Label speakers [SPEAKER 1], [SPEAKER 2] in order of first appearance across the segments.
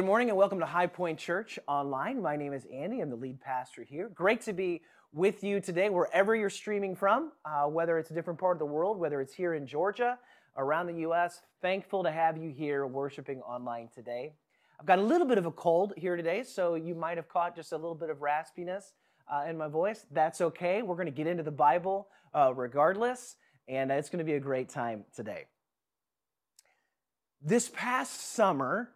[SPEAKER 1] Good morning and welcome to High Point Church Online. My name is Andy. I'm the lead pastor here. Great to be with you today, wherever you're streaming from, uh, whether it's a different part of the world, whether it's here in Georgia, around the U.S. Thankful to have you here worshiping online today. I've got a little bit of a cold here today, so you might have caught just a little bit of raspiness uh, in my voice. That's okay. We're going to get into the Bible uh, regardless, and it's going to be a great time today. This past summer,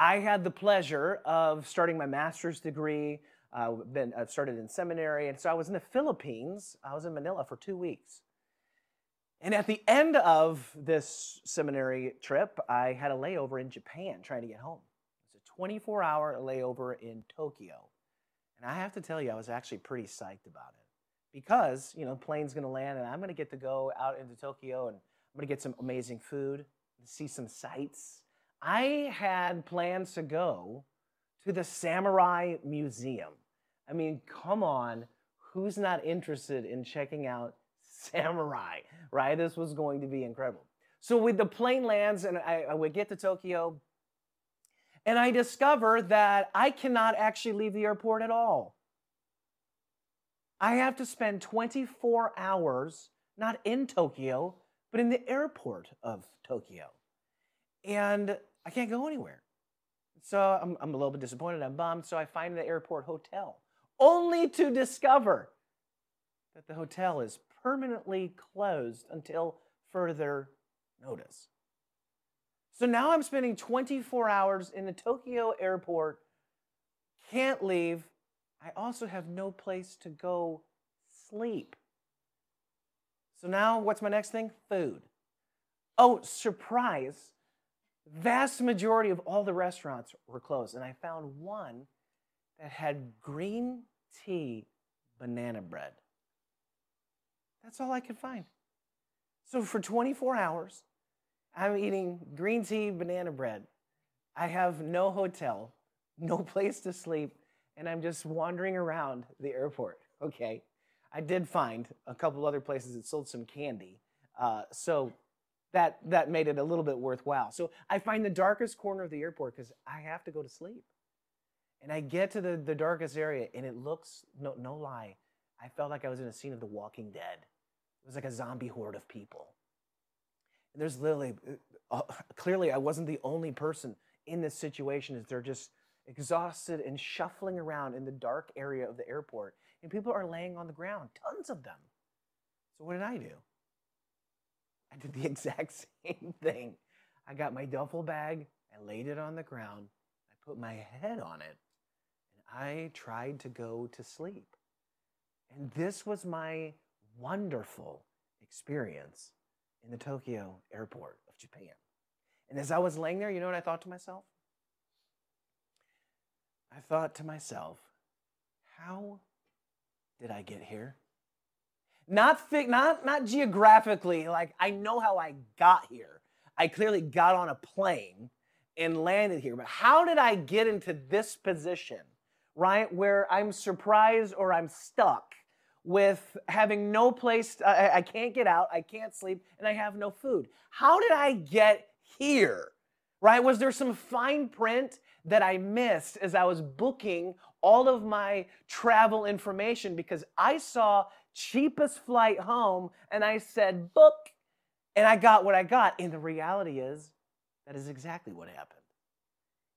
[SPEAKER 1] I had the pleasure of starting my master's degree. Uh, been, I've started in seminary, and so I was in the Philippines. I was in Manila for two weeks. And at the end of this seminary trip, I had a layover in Japan trying to get home. It's a 24 hour layover in Tokyo. And I have to tell you, I was actually pretty psyched about it because, you know, the plane's gonna land and I'm gonna get to go out into Tokyo and I'm gonna get some amazing food, see some sights, I had plans to go to the Samurai Museum. I mean, come on, who's not interested in checking out samurai, right? This was going to be incredible. So with the plane lands and I, I would get to Tokyo, and I discover that I cannot actually leave the airport at all. I have to spend 24 hours not in Tokyo, but in the airport of Tokyo. And I can't go anywhere. So I'm, I'm a little bit disappointed. I'm bummed. So I find the airport hotel, only to discover that the hotel is permanently closed until further notice. So now I'm spending 24 hours in the Tokyo airport, can't leave. I also have no place to go sleep. So now what's my next thing? Food. Oh, surprise vast majority of all the restaurants were closed. And I found one that had green tea banana bread. That's all I could find. So for 24 hours, I'm eating green tea banana bread. I have no hotel, no place to sleep, and I'm just wandering around the airport. Okay. I did find a couple other places that sold some candy. Uh, so that that made it a little bit worthwhile. So I find the darkest corner of the airport because I have to go to sleep. And I get to the, the darkest area and it looks, no, no lie, I felt like I was in a scene of The Walking Dead. It was like a zombie horde of people. And there's literally, uh, uh clearly, I wasn't the only person in this situation as they're just exhausted and shuffling around in the dark area of the airport. And people are laying on the ground, tons of them. So what did I do? I did the exact same thing. I got my duffel bag, I laid it on the ground, I put my head on it, and I tried to go to sleep. And this was my wonderful experience in the Tokyo airport of Japan. And as I was laying there, you know what I thought to myself? I thought to myself, how did I get here? Not, fi- not, not geographically, like I know how I got here. I clearly got on a plane and landed here. But how did I get into this position, right? Where I'm surprised or I'm stuck with having no place, to, I, I can't get out, I can't sleep, and I have no food. How did I get here? Right? Was there some fine print that I missed as I was booking all of my travel information because I saw cheapest flight home, and I said, book. And I got what I got. And the reality is, that is exactly what happened.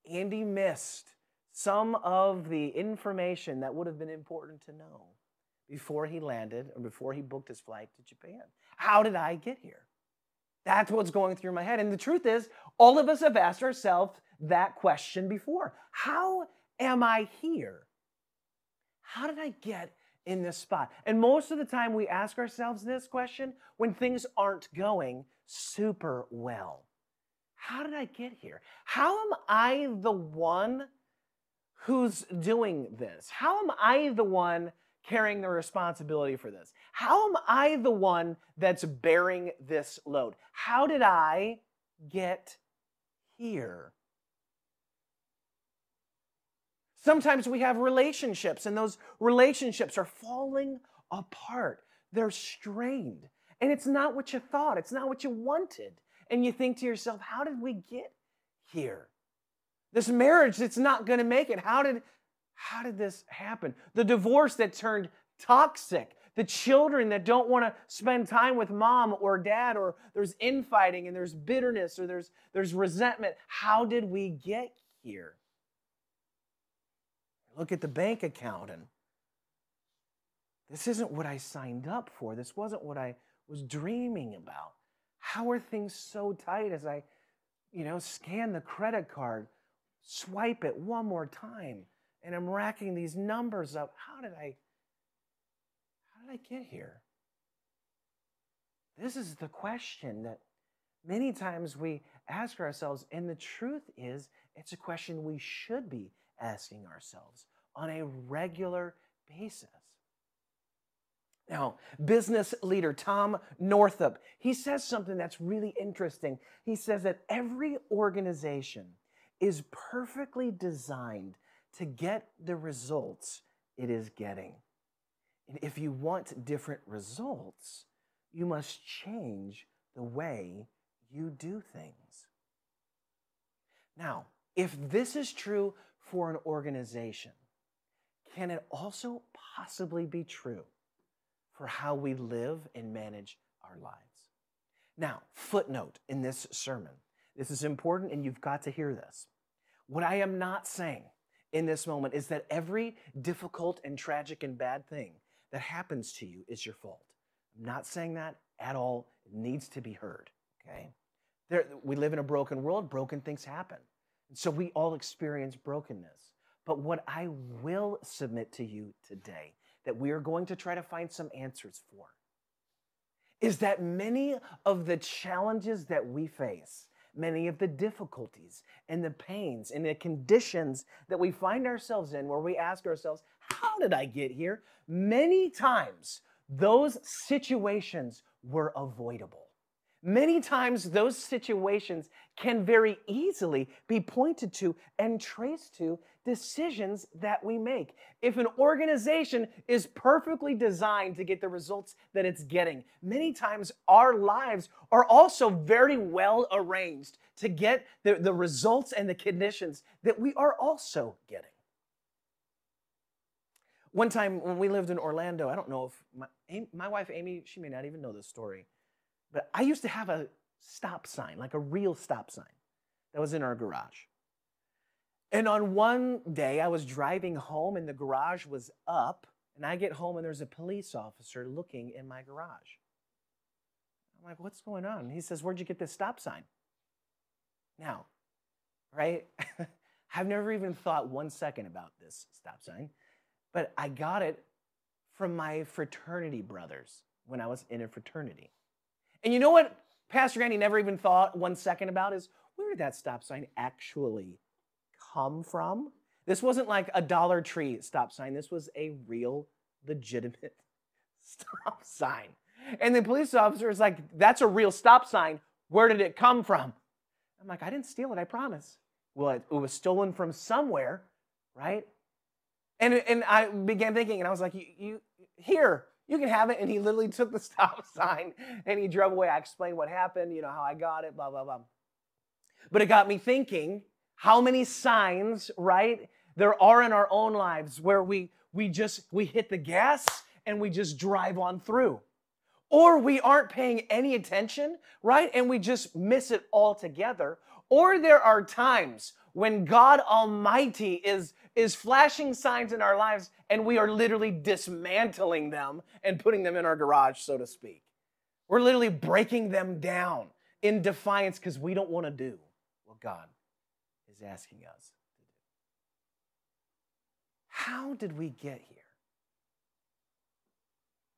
[SPEAKER 1] Andy missed some of the information that would have been important to know before he landed or before he booked his flight to Japan. How did I get here? That's what's going through my head. And the truth is, all of us have asked ourselves that question before How am I here? How did I get in this spot? And most of the time, we ask ourselves this question when things aren't going super well. How did I get here? How am I the one who's doing this? How am I the one carrying the responsibility for this? How am I the one that's bearing this load? How did I get here? Sometimes we have relationships, and those relationships are falling apart. They're strained. And it's not what you thought, it's not what you wanted. And you think to yourself, how did we get here? This marriage that's not going to make it. How did how did this happen? The divorce that turned toxic. The children that don't want to spend time with mom or dad or there's infighting and there's bitterness or there's there's resentment. How did we get here? Look at the bank account and this isn't what I signed up for. This wasn't what I was dreaming about. How are things so tight as I, you know, scan the credit card, swipe it one more time, and I'm racking these numbers up? How did I how did I get here? This is the question that many times we ask ourselves, and the truth is, it's a question we should be asking ourselves on a regular basis. Now, business leader Tom Northup, he says something that's really interesting. He says that every organization is perfectly designed to get the results it is getting. And if you want different results, you must change the way you do things. Now, if this is true for an organization, can it also possibly be true for how we live and manage our lives? Now, footnote in this sermon. This is important and you've got to hear this. What I am not saying in this moment is that every difficult and tragic and bad thing that happens to you is your fault. I'm not saying that at all. It needs to be heard, okay? There, we live in a broken world, broken things happen. And so we all experience brokenness. But what I will submit to you today, that we are going to try to find some answers for, is that many of the challenges that we face, many of the difficulties and the pains and the conditions that we find ourselves in, where we ask ourselves, How did I get here? Many times, those situations were avoidable. Many times, those situations can very easily be pointed to and traced to decisions that we make. If an organization is perfectly designed to get the results that it's getting, many times our lives are also very well arranged to get the, the results and the conditions that we are also getting. One time when we lived in Orlando, I don't know if my, my wife Amy, she may not even know this story. But I used to have a stop sign, like a real stop sign, that was in our garage. And on one day, I was driving home and the garage was up, and I get home and there's a police officer looking in my garage. I'm like, what's going on? He says, Where'd you get this stop sign? Now, right? I've never even thought one second about this stop sign, but I got it from my fraternity brothers when I was in a fraternity. And you know what Pastor Andy never even thought one second about is where did that stop sign actually come from? This wasn't like a Dollar Tree stop sign. This was a real, legitimate stop sign. And the police officer is like, that's a real stop sign. Where did it come from? I'm like, I didn't steal it, I promise. Well, it, it was stolen from somewhere, right? And, and I began thinking, and I was like, you, you here, you can have it. And he literally took the stop sign and he drove away. I explained what happened, you know, how I got it, blah, blah, blah. But it got me thinking how many signs, right, there are in our own lives where we, we just, we hit the gas and we just drive on through. Or we aren't paying any attention, right? And we just miss it altogether. Or there are times when God Almighty is, is flashing signs in our lives and we are literally dismantling them and putting them in our garage, so to speak. We're literally breaking them down in defiance because we don't want to do what God is asking us to do. How did we get here?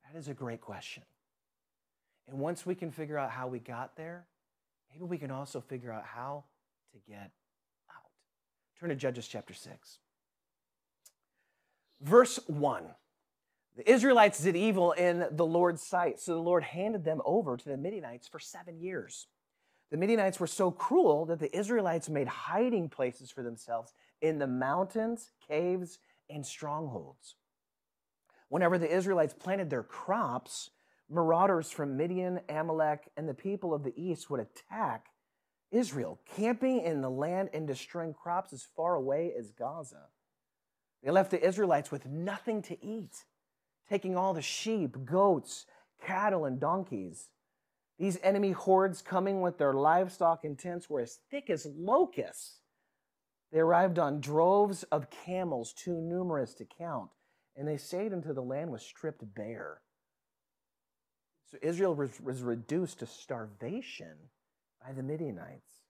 [SPEAKER 1] That is a great question. And once we can figure out how we got there, maybe we can also figure out how to get Turn to Judges chapter 6. Verse 1. The Israelites did evil in the Lord's sight, so the Lord handed them over to the Midianites for seven years. The Midianites were so cruel that the Israelites made hiding places for themselves in the mountains, caves, and strongholds. Whenever the Israelites planted their crops, marauders from Midian, Amalek, and the people of the east would attack Israel, camping in the land and destroying crops as far away as Gaza. They left the Israelites with nothing to eat, taking all the sheep, goats, cattle, and donkeys. These enemy hordes coming with their livestock and tents were as thick as locusts. They arrived on droves of camels too numerous to count, and they stayed until the land was stripped bare. So Israel was, was reduced to starvation by the Midianites.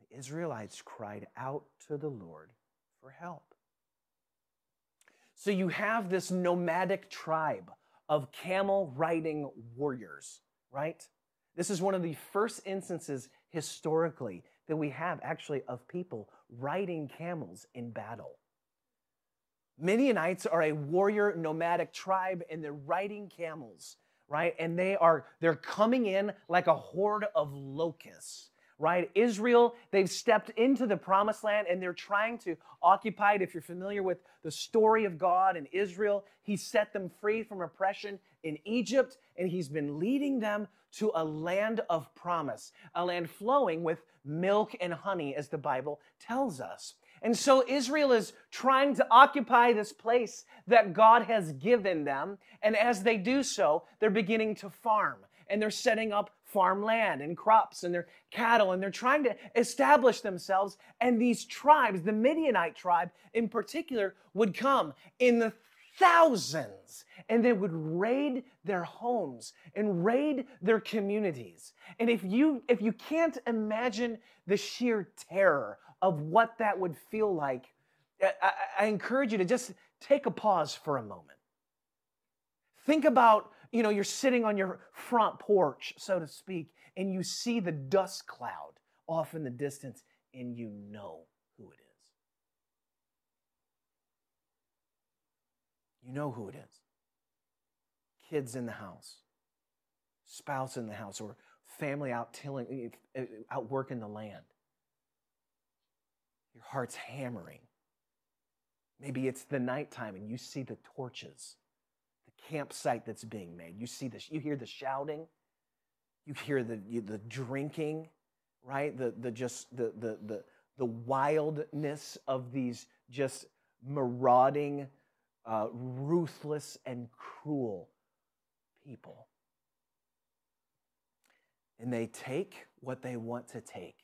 [SPEAKER 1] The Israelites cried out to the Lord for help. So you have this nomadic tribe of camel riding warriors, right? This is one of the first instances historically that we have actually of people riding camels in battle. Midianites are a warrior nomadic tribe and they're riding camels, right? And they are they're coming in like a horde of locusts right? Israel, they've stepped into the promised land and they're trying to occupy it. If you're familiar with the story of God and Israel, He set them free from oppression in Egypt and He's been leading them to a land of promise, a land flowing with milk and honey, as the Bible tells us. And so Israel is trying to occupy this place that God has given them. And as they do so, they're beginning to farm and they're setting up farmland and crops and their cattle, and they're trying to establish themselves. And these tribes, the Midianite tribe in particular, would come in the thousands and they would raid their homes and raid their communities and if you if you can't imagine the sheer terror of what that would feel like I, I, encourage you to just take a pause for a moment think about you know, you're sitting on your front porch, so to speak, and you see the dust cloud off in the distance, and you know who it is. You know who it is. Kids in the house, spouse in the house, or family out tilling, out working the land. Your heart's hammering. Maybe it's the nighttime and you see the torches the campsite that's being made. You see this, you hear the shouting, you hear the, the drinking, right? The, the just the, the, the, the wildness of these just marauding, uh, ruthless, and cruel people. And they take what they want to take.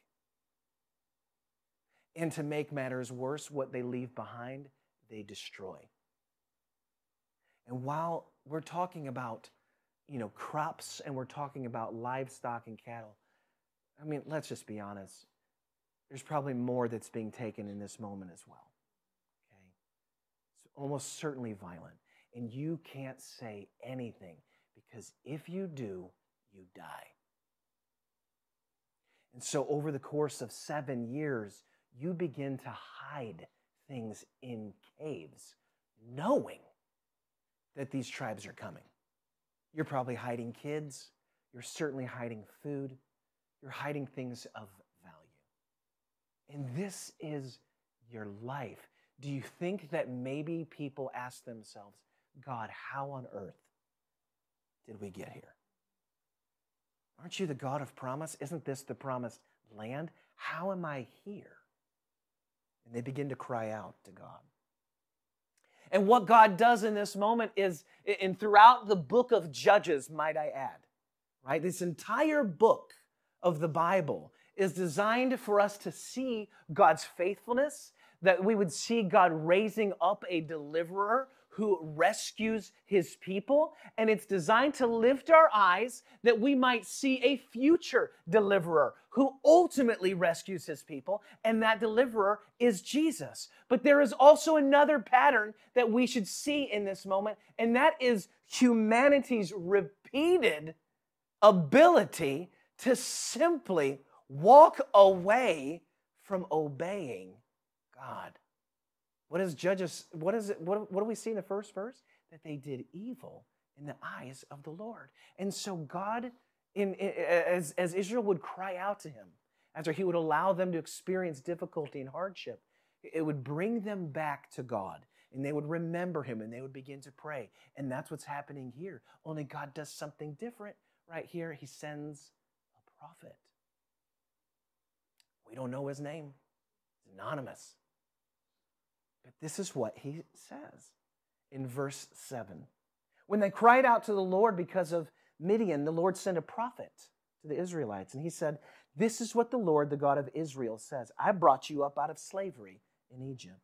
[SPEAKER 1] And to make matters worse, what they leave behind, they destroy. And while we're talking about, you know, crops and we're talking about livestock and cattle, I mean, let's just be honest. There's probably more that's being taken in this moment as well. Okay? It's almost certainly violent. And you can't say anything because if you do, you die. And so, over the course of seven years, you begin to hide things in caves, knowing that these tribes are coming. You're probably hiding kids. You're certainly hiding food. You're hiding things of value. And this is your life. Do you think that maybe people ask themselves, God, how on earth did we get here? Aren't you the God of promise? Isn't this the promised land? How am I here? And they begin to cry out to God. And what God does in this moment is, and throughout the book of Judges, might I add, right? This entire book of the Bible is designed for us to see God's faithfulness, that we would see God raising up a deliverer who rescues his people. And it's designed to lift our eyes that we might see a future deliverer who ultimately rescues his people. And that deliverer is Jesus. But there is also another pattern that we should see in this moment, and that is humanity's repeated ability to simply walk away from obeying God. What is Judges? What is it? What, what do we see in the first verse? That they did evil in the eyes of the Lord. And so God, in, in, as, as Israel would cry out to him, after he would allow them to experience difficulty and hardship, it would bring them back to God. And they would remember him and they would begin to pray. And that's what's happening here. Only God does something different right here. He sends a prophet. We don't know his name, it's anonymous. But this is what he says in verse 7. When they cried out to the Lord because of Midian, the Lord sent a prophet to the Israelites, and he said, This is what the Lord, the God of Israel, says I brought you up out of slavery in Egypt.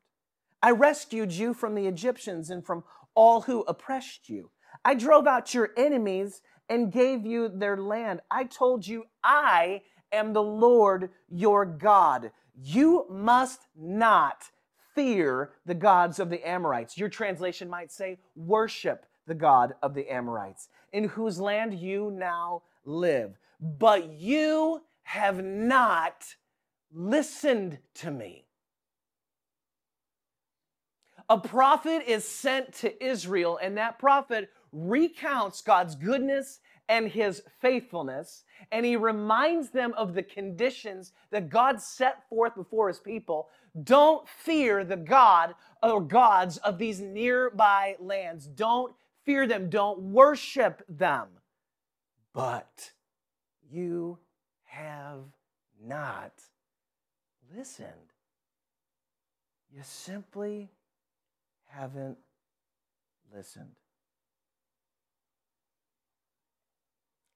[SPEAKER 1] I rescued you from the Egyptians and from all who oppressed you. I drove out your enemies and gave you their land. I told you, I am the Lord your God. You must not fear the gods of the Amorites. Your translation might say, worship the God of the Amorites, in whose land you now live. But you have not listened to me. A prophet is sent to Israel, and that prophet recounts God's goodness and his faithfulness, and he reminds them of the conditions that God set forth before his people. Don't fear the God or gods of these nearby lands. Don't fear them. Don't worship them. But you have not listened. You simply haven't listened.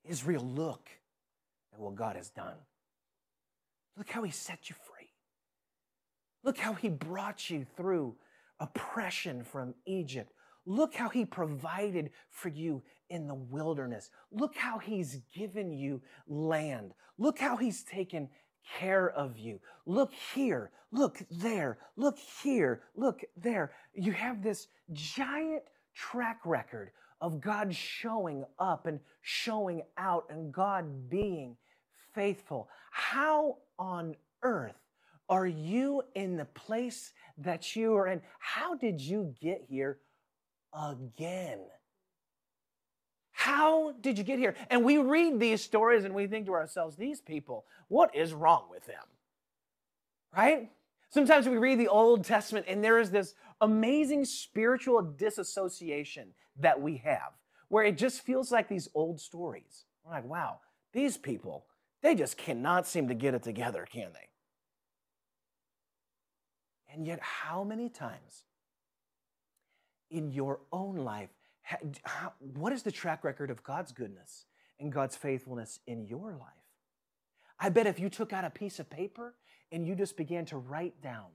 [SPEAKER 1] Israel, look at what God has done. Look how He set you free. Look how He brought you through oppression from Egypt. Look how He provided for you in the wilderness. Look how He's given you land. Look how He's taken care of you. Look here, look there, look here, look there. You have this giant track record of God showing up and showing out and God being faithful. How on earth are you in the place that you are in? How did you get here again? How did you get here? And we read these stories and we think to ourselves, these people, what is wrong with them? Right? Sometimes we read the Old Testament and there is this amazing spiritual disassociation that we have where it just feels like these old stories. We're like, wow, these people, they just cannot seem to get it together, can they? And yet, how many times in your own life, what is the track record of God's goodness and God's faithfulness in your life? I bet if you took out a piece of paper and you just began to write down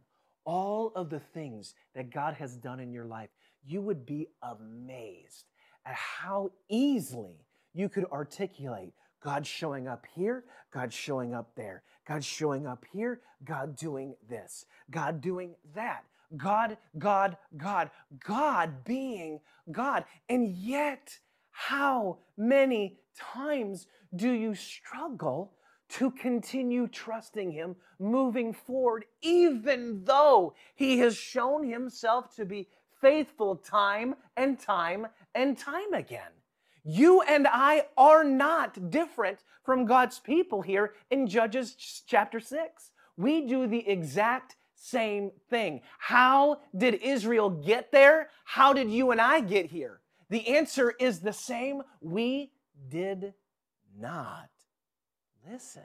[SPEAKER 1] all of the things that God has done in your life, you would be amazed at how easily you could articulate God showing up here, God showing up there, God showing up here, God doing this, God doing that, God, God, God, God being God. And yet, how many times do you struggle to continue trusting Him moving forward, even though He has shown Himself to be faithful time and time and time again? You and I are not different from God's people here in Judges chapter 6. We do the exact same thing. How did Israel get there? How did you and I get here? The answer is the same. We did not listen.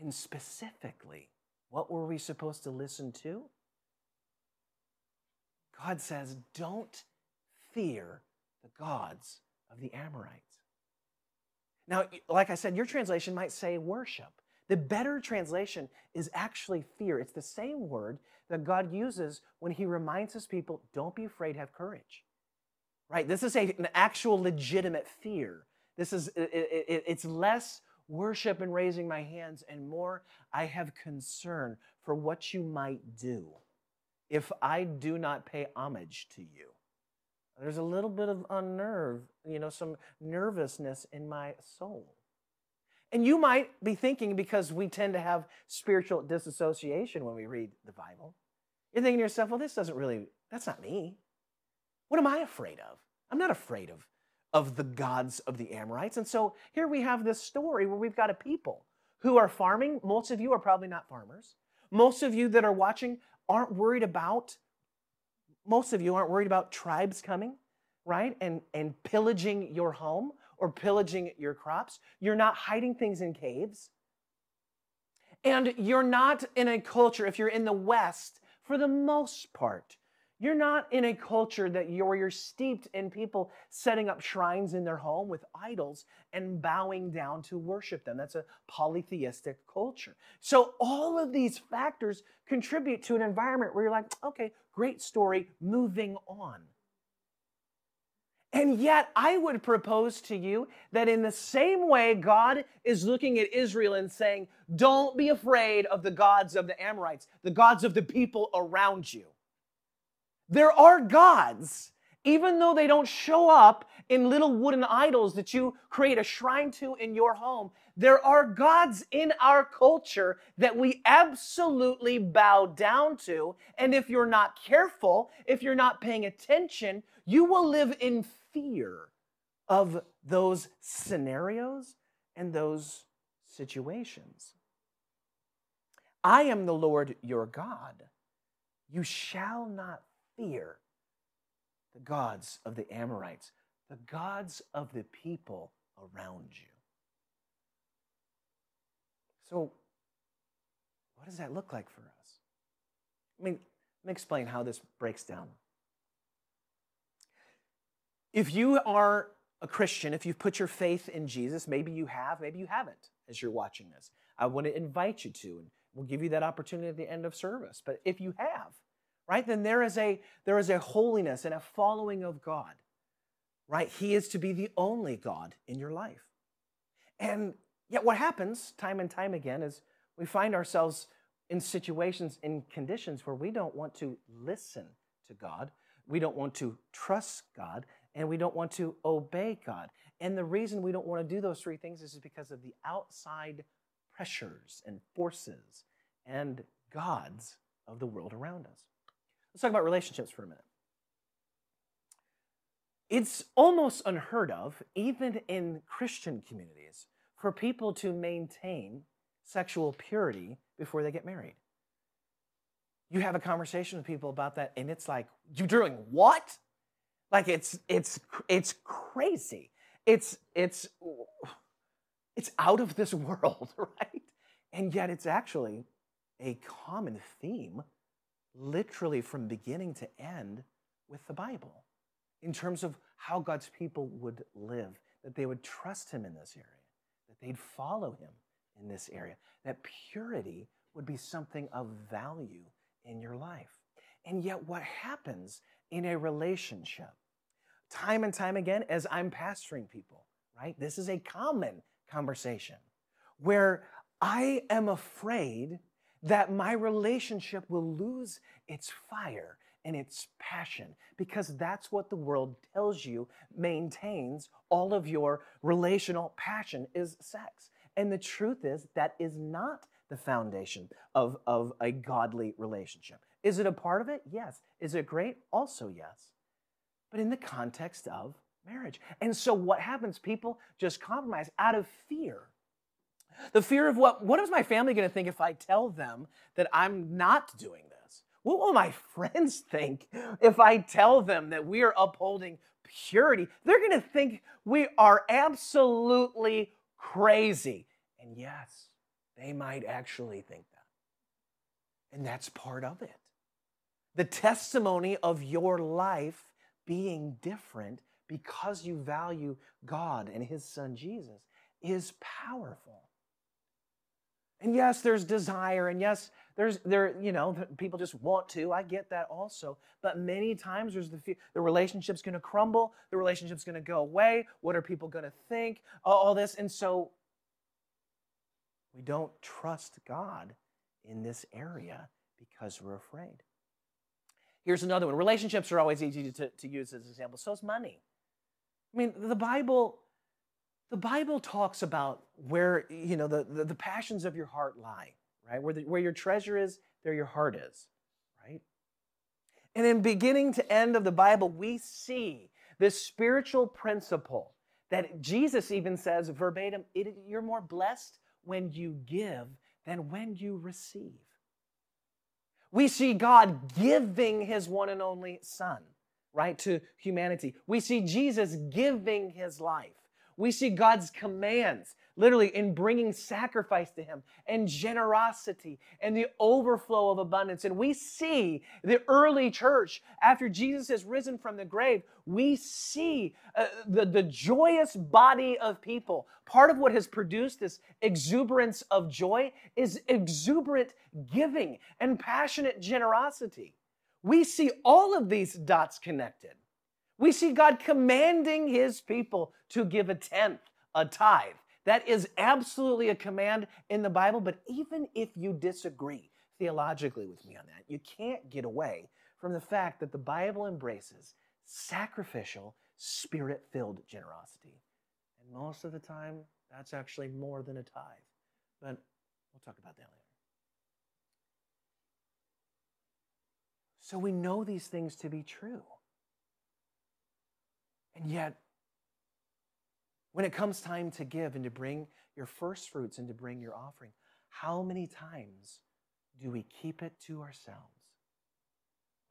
[SPEAKER 1] And specifically, what were we supposed to listen to? God says, don't fear the gods of the Amorites. Now, like I said, your translation might say worship. The better translation is actually fear. It's the same word that God uses when he reminds his people, don't be afraid, have courage. Right? This is a, an actual legitimate fear. This is, it, it, it's less worship and raising my hands and more, I have concern for what you might do if I do not pay homage to you. There's a little bit of unnerve, you know, some nervousness in my soul. And you might be thinking, because we tend to have spiritual disassociation when we read the Bible, you're thinking to yourself, well, this doesn't really, that's not me. What am I afraid of? I'm not afraid of, of the gods of the Amorites. And so here we have this story where we've got a people who are farming. Most of you are probably not farmers. Most of you that are watching aren't worried about, most of you aren't worried about tribes coming, right? And, and pillaging your home or pillaging your crops. You're not hiding things in caves. And you're not in a culture, if you're in the West, for the most part, you're not in a culture that you're, you're steeped in people setting up shrines in their home with idols and bowing down to worship them. That's a polytheistic culture. So all of these factors contribute to an environment where you're like, okay, great story, moving on. And yet, I would propose to you that in the same way God is looking at Israel and saying, Don't be afraid of the gods of the Amorites, the gods of the people around you. There are gods, even though they don't show up in little wooden idols that you create a shrine to in your home. There are gods in our culture that we absolutely bow down to. And if you're not careful, if you're not paying attention, you will live in fear of those scenarios and those situations. I am the Lord your God. You shall not fear the gods of the Amorites, the gods of the people around you. So, what does that look like for us? I mean, let me explain how this breaks down. If you are a Christian, if you've put your faith in Jesus, maybe you have, maybe you haven't as you're watching this. I want to invite you to, and we'll give you that opportunity at the end of service. But if you have, right, then there is a there is a holiness and a following of God. Right? He is to be the only God in your life. And yet what happens time and time again is we find ourselves in situations, in conditions where we don't want to listen to God. We don't want to trust God and we don't want to obey God. And the reason we don't want to do those three things is because of the outside pressures and forces and gods of the world around us. Let's talk about relationships for a minute. It's almost unheard of, even in Christian communities, for people to maintain sexual purity before they get married. You have a conversation with people about that, and it's like, you're doing what? Like it's it's it's crazy. It's it's it's out of this world, right? And yet it's actually a common theme literally from beginning to end with the Bible in terms of how God's people would live, that they would trust him in this area, that they'd follow him in this area, that purity would be something of value in your life. And yet, what happens in a relationship time and time again as I'm pastoring people, right? This is a common conversation where I am afraid that my relationship will lose its fire and its passion because that's what the world tells you maintains all of your relational passion is sex. And the truth is that is not the foundation of, of a godly relationship. Is it a part of it? Yes. Is it great? Also, yes but in the context of marriage. And so what happens? People just compromise out of fear. The fear of what, what is my family going to think if I tell them that I'm not doing this? What will my friends think if I tell them that we are upholding purity? They're going to think we are absolutely crazy. And yes, they might actually think that. And that's part of it. The testimony of your life being different because you value God and His Son Jesus is powerful. And yes, there's desire, and yes, there's there, you know, people just want to. I get that also. But many times there's the fear the relationship's gonna crumble, the relationship's gonna go away. What are people gonna think? All this. And so we don't trust God in this area because we're afraid. Here's another one. Relationships are always easy to, to use as an example. So is money. I mean, the Bible, the Bible talks about where, you know, the, the, the passions of your heart lie, right? Where, the, where your treasure is, there your heart is, right? And in beginning to end of the Bible, we see this spiritual principle that Jesus even says verbatim, you're more blessed when you give than when you receive. We see God giving his one and only Son, right, to humanity. We see Jesus giving his life. We see God's commands, literally in bringing sacrifice to Him and generosity and the overflow of abundance. And we see the early church, after Jesus has risen from the grave, we see uh, the, the joyous body of people. Part of what has produced this exuberance of joy is exuberant giving and passionate generosity. We see all of these dots connected. We see God commanding his people to give a tenth, a tithe. That is absolutely a command in the Bible, but even if you disagree theologically with me on that, you can't get away from the fact that the Bible embraces sacrificial, spirit filled generosity. And most of the time, that's actually more than a tithe. But we'll talk about that later. So we know these things to be true. And yet, when it comes time to give and to bring your first fruits and to bring your offering, how many times do we keep it to ourselves?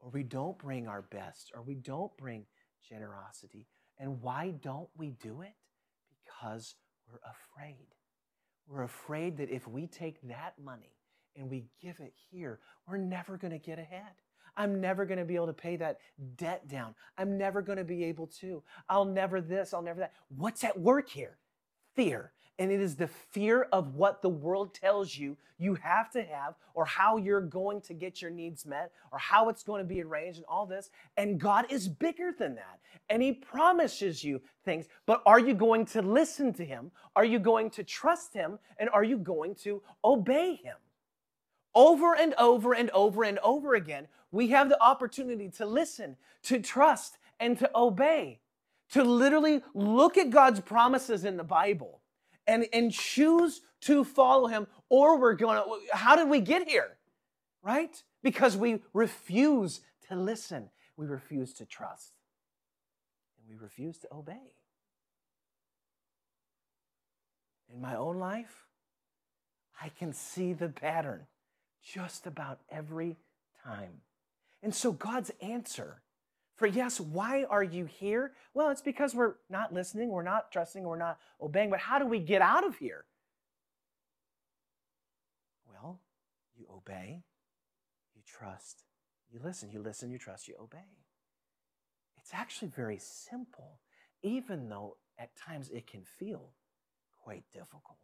[SPEAKER 1] Or we don't bring our best, or we don't bring generosity. And why don't we do it? Because we're afraid. We're afraid that if we take that money and we give it here, we're never going to get ahead. I'm never going to be able to pay that debt down. I'm never going to be able to. I'll never this, I'll never that. What's at work here? Fear. And it is the fear of what the world tells you you have to have, or how you're going to get your needs met, or how it's going to be arranged, and all this. And God is bigger than that. And He promises you things. But are you going to listen to Him? Are you going to trust Him? And are you going to obey Him? Over and over and over and over again, we have the opportunity to listen, to trust, and to obey, to literally look at God's promises in the Bible and, and choose to follow Him, or we're going to, how did we get here? Right? Because we refuse to listen, we refuse to trust, and we refuse to obey. In my own life, I can see the pattern just about every time. And so God's answer for yes, why are you here? Well, it's because we're not listening, we're not trusting, we're not obeying. But how do we get out of here? Well, you obey, you trust, you listen, you listen, you trust, you obey. It's actually very simple, even though at times it can feel quite difficult.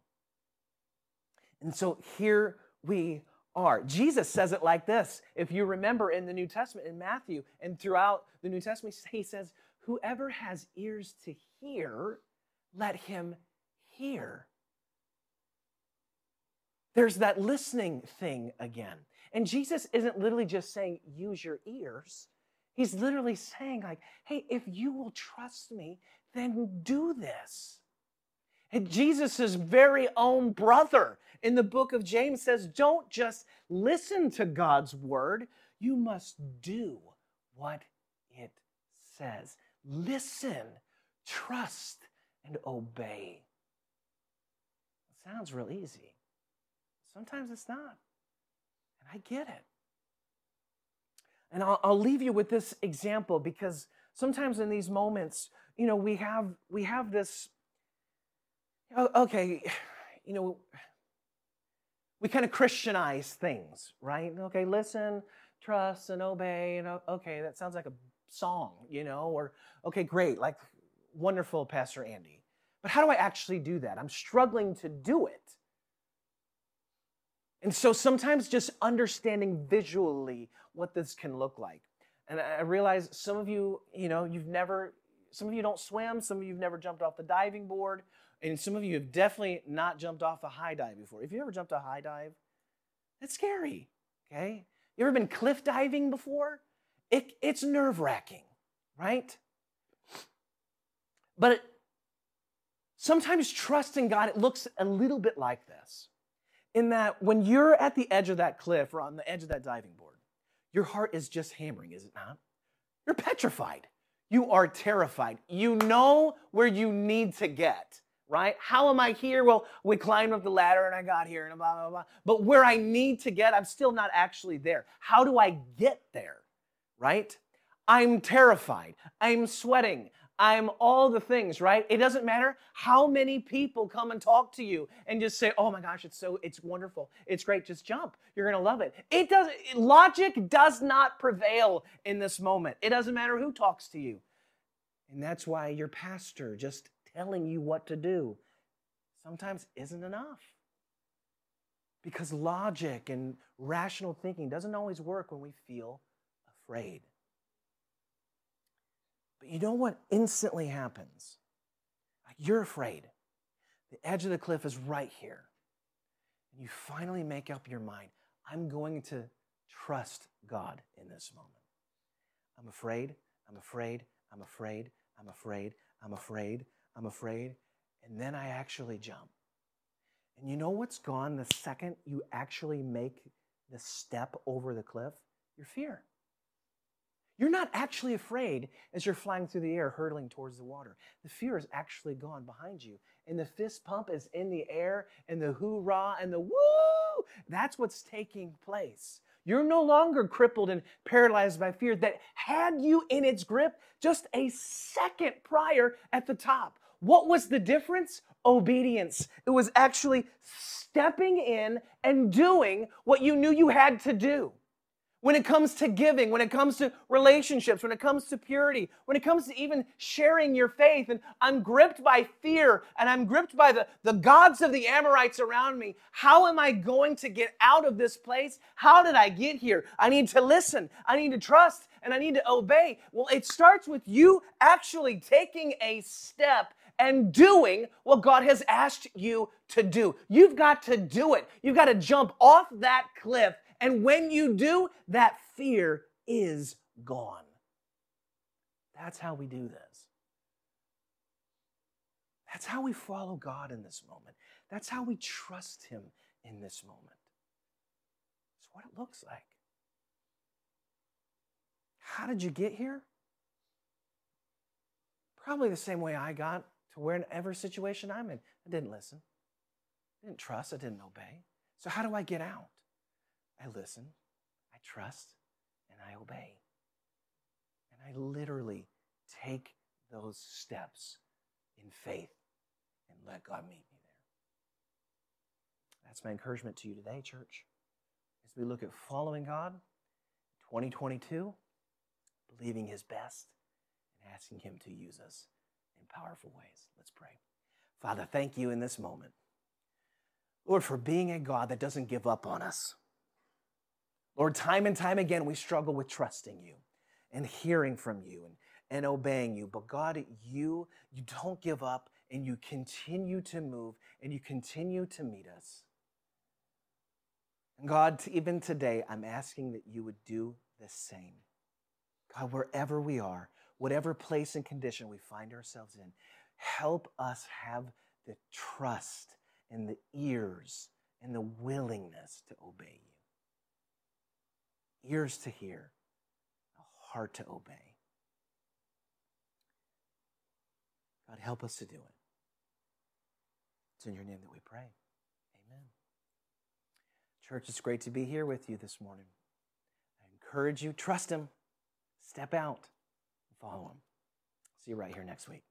[SPEAKER 1] And so here we are. Jesus says it like this. If you remember in the New Testament, in Matthew, and throughout the New Testament, he says, Whoever has ears to hear, let him hear. There's that listening thing again. And Jesus isn't literally just saying, use your ears. He's literally saying, like, hey, if you will trust me, then do this. And Jesus' very own brother in the book of James says, don't just listen to God's word, you must do what it says. Listen, trust, and obey. It sounds real easy. Sometimes it's not. And I get it. And I'll, I'll leave you with this example because sometimes in these moments, you know, we have we have this oh, okay, you know, we kind of Christianize things, right? Okay, listen, trust, and obey. And okay, that sounds like a song, you know, or okay, great, like wonderful, Pastor Andy. But how do I actually do that? I'm struggling to do it. And so sometimes just understanding visually what this can look like. And I realize some of you, you know, you've never, some of you don't swim, some of you have never jumped off the diving board, and some of you have definitely not jumped off a high dive before. If you ever jumped a high dive, it's scary. Okay? You ever been cliff diving before? It, it's nerve wracking, right? But it, sometimes trusting God, it looks a little bit like this. In that when you're at the edge of that cliff or on the edge of that diving board, your heart is just hammering, is it not? You're petrified. You are terrified. You know where you need to get right? How am I here? Well, we climbed up the ladder and I got here and blah, blah, blah. But where I need to get, I'm still not actually there. How do I get there, right? I'm terrified. I'm sweating. I'm all the things, right? It doesn't matter how many people come and talk to you and just say, "Oh my gosh, it's so it's wonderful. It's great. Just jump. You're going to love it." It does logic does not prevail in this moment. It doesn't matter who talks to you. And that's why your pastor just telling you what to do sometimes isn't enough. Because logic and rational thinking doesn't always work when we feel afraid. But you know what instantly happens? You're afraid. The edge of the cliff is right here. And you finally make up your mind I'm going to trust God in this moment. I'm afraid, I'm afraid, I'm afraid, I'm afraid, I'm afraid, I'm afraid. And then I actually jump. And you know what's gone the second you actually make the step over the cliff? Your fear. You're not actually afraid as you're flying through the air, hurtling towards the water. The fear is actually gone behind you. And the fist pump is in the air, and the hoorah and the woo. That's what's taking place. You're no longer crippled and paralyzed by fear that had you in its grip just a second prior at the top. What was the difference? Obedience. It was actually stepping in and doing what you knew you had to do when it comes to giving, when it comes to relationships, when it comes to purity, when it comes to even sharing your faith. And I'm gripped by fear and I'm gripped by the, the gods of the Amorites around me. How am I going to get out of this place? How did I get here? I need to listen, I need to trust, and I need to obey. Well, it starts with you actually taking a step and doing what God has asked you to do. You've got to do it. You've got to jump off that cliff and when you do, that fear is gone. That's how we do this. That's how we follow God in this moment. That's how we trust Him in this moment. It's what it looks like. How did you get here? Probably the same way I got to wherever situation I'm in. I didn't listen. I didn't trust. I didn't obey. So how do I get out? I listen, I trust, and I obey. And I literally take those steps in faith and let God meet me there. That's my encouragement to you today, church. As we look at following God, 2022, believing His best and asking Him to use us powerful ways. Let's pray. Father, thank you in this moment. Lord, for being a God that doesn't give up on us. Lord, time and time again, we struggle with trusting you and hearing from you and, and obeying you. But God, you, you don't give up and you continue to move and you continue to meet us. And God, even today, I'm asking that you would do the same. God, wherever we are, whatever place and condition we find ourselves in, help us have the trust and the ears and the willingness to obey you ears to hear, a heart to obey. God, help us to do it. It's in your name that we pray. Amen. Church, it's great to be here with you this morning. I encourage you, trust Him, step out, follow Him. See you right here next week.